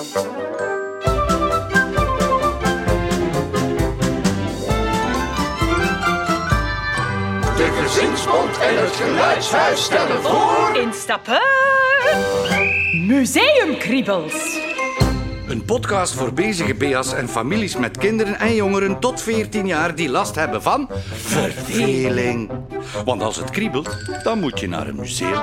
De gezinsbond en het geluidshuis stellen voor... Instappen. Museumkriebels. Een podcast voor bezige bea's en families met kinderen en jongeren tot 14 jaar die last hebben van verveling. Want als het kriebelt, dan moet je naar een museum.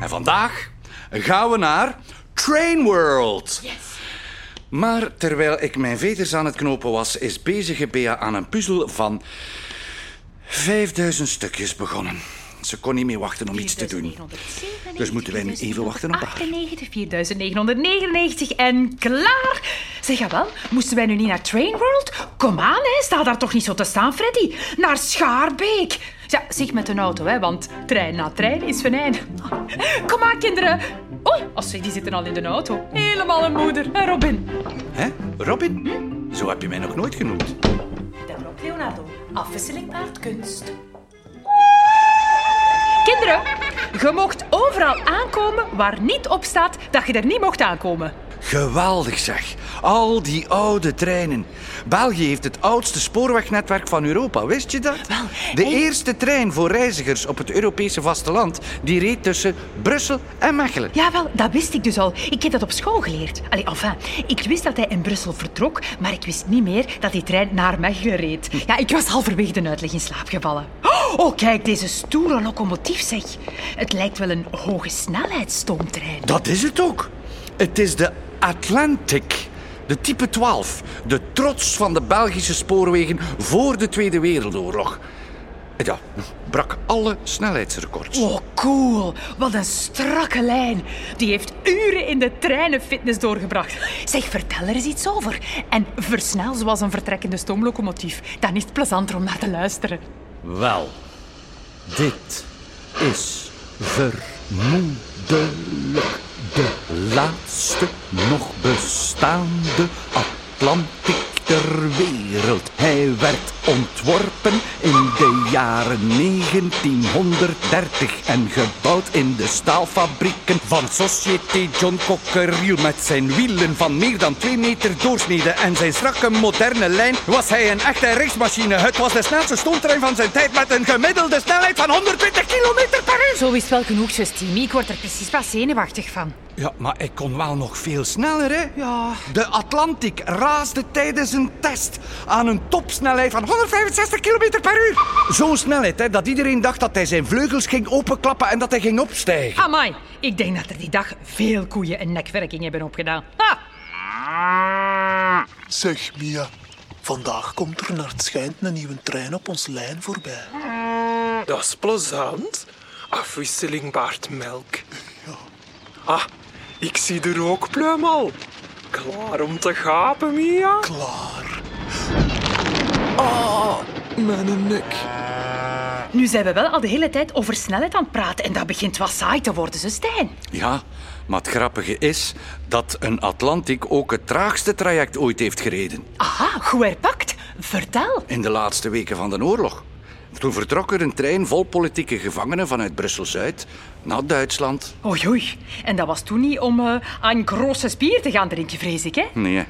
En vandaag gaan we naar Train World. Maar terwijl ik mijn veters aan het knopen was, is bezige Bea aan een puzzel van 5000 stukjes begonnen. Ze kon niet meer wachten om iets te doen. Dus moeten wij nu even wachten op haar. 98, 4999 en klaar. Zeg ja wel, moesten wij nu niet naar Train World? Kom aan, hè. sta daar toch niet zo te staan, Freddy. Naar Schaarbeek. Ja, zeg met een auto, hè, want trein na trein is venijn. Kom aan, kinderen. Oh, als ze die zitten al in de auto. Helemaal een moeder, hè, Robin? Hè? Robin? Zo heb je mij nog nooit genoemd. Daarop Leonardo, afwisseling paardkunst. Kinderen, je mocht overal aankomen waar niet op staat dat je er niet mocht aankomen. Geweldig zeg. Al die oude treinen. België heeft het oudste spoorwegnetwerk van Europa, wist je dat? Wel, De en- eerste trein voor reizigers op het Europese vasteland die reed tussen Brussel en Mechelen. Ja, wel, dat wist ik dus al. Ik heb dat op school geleerd. Allee, enfin, ik wist dat hij in Brussel vertrok, maar ik wist niet meer dat die trein naar Mechelen reed. Ja, ik was halverwege de uitleg in slaap gevallen. Oh, kijk, deze stoere locomotief, zeg. Het lijkt wel een hoge snelheidsstoomtrein. Dat is het ook. Het is de Atlantic. De type 12. De trots van de Belgische spoorwegen voor de Tweede Wereldoorlog. Ja, brak alle snelheidsrecords. Oh, cool. Wat een strakke lijn. Die heeft uren in de treinenfitness doorgebracht. Zeg, vertel er eens iets over. En versnel zoals een vertrekkende stoomlocomotief. Dan is het plezanter om naar te luisteren. Wel, dit is vermoedelijk de laatste nog bestaande Atlantic ter wereld. Hij werd ontworpen in de jaren 1930 en gebouwd in de staalfabrieken van Société John Cockerill. Met zijn wielen van meer dan 2 meter doorsnede en zijn strakke moderne lijn was hij een echte racemachine. Het was de snelste stoomtrein van zijn tijd met een gemiddelde snelheid van 120 kilometer per uur. Zo is wel genoeg, Justine. Ik word er precies pas zenuwachtig van. Ja, maar ik kon wel nog veel sneller, hè? Ja. De Atlantic raasde tijdens een test aan een topsnelheid van 165 km per uur. Zo'n snelheid hè, dat iedereen dacht dat hij zijn vleugels ging openklappen en dat hij ging opstijgen. Amai, ik denk dat er die dag veel koeien een nekwerking hebben opgedaan. Ha! Zeg, Mia. Vandaag komt er naar het schijnt een nieuwe trein op ons lijn voorbij. Dat is plezant. Afwisseling baart melk. Ah, ik zie de rookpluim al. Klaar om te gapen, Mia? Klaar. Ah, mijn nek. Nu zijn we wel al de hele tijd over snelheid aan het praten en dat begint wat saai te worden, zo Stijn. Ja, maar het grappige is dat een Atlantic ook het traagste traject ooit heeft gereden. Aha, goed herpakt. Vertel. In de laatste weken van de oorlog. Toen vertrok er een trein vol politieke gevangenen vanuit Brussel-Zuid naar Duitsland. Oei, oei. En dat was toen niet om eh, aan grosse spier te gaan drinken, vrees ik, hè? Nee.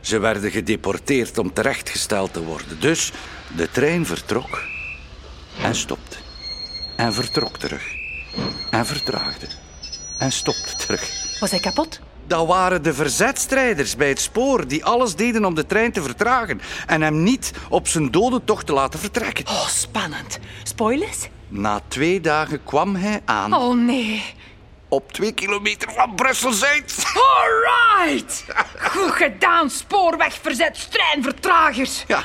Ze werden gedeporteerd om terechtgesteld te worden. Dus de trein vertrok en stopte. En vertrok terug. En vertraagde. En stopte terug. Was hij kapot? Dat waren de verzetstrijders bij het spoor die alles deden om de trein te vertragen en hem niet op zijn dodentocht te laten vertrekken. Oh, spannend. Spoilers? Na twee dagen kwam hij aan Oh, nee. op twee kilometer van Brussel-Zuid. Alright! Goed gedaan, spoorwegverzet, treinvertragers. Ja.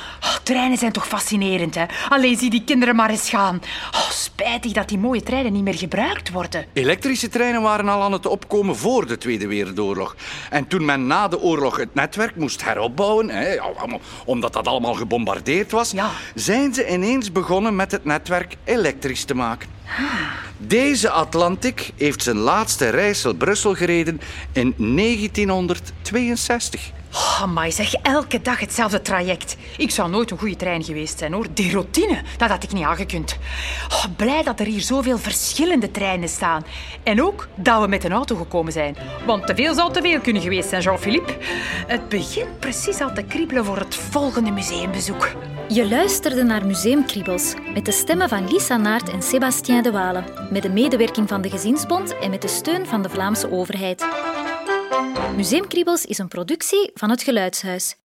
Treinen zijn toch fascinerend, hè? Alleen zie die kinderen maar eens gaan. Oh, spijtig dat die mooie treinen niet meer gebruikt worden. Elektrische treinen waren al aan het opkomen voor de Tweede Wereldoorlog. En toen men na de oorlog het netwerk moest heropbouwen, hè, omdat dat allemaal gebombardeerd was, Ja. zijn ze ineens begonnen met het netwerk elektrisch te maken. Deze Atlantic heeft zijn laatste reis tot Brussel gereden in 1962. Oh, amai, zeg, elke dag hetzelfde traject. Ik zou nooit een goede trein geweest zijn, hoor. Die routine, dat had ik niet aangekund. Oh, blij dat er hier zoveel verschillende treinen staan. En ook dat we met een auto gekomen zijn. Want te veel zou te veel kunnen geweest zijn, Jean-Philippe. Het begint precies al te kriebelen voor het volgende museumbezoek. Je luisterde naar Museumkriebels met de stemmen van Lisa Naert en Sébastien de Walen, met de medewerking van de Gezinsbond en met de steun van de Vlaamse overheid. Museumkriebels is een productie van het Geluidshuis.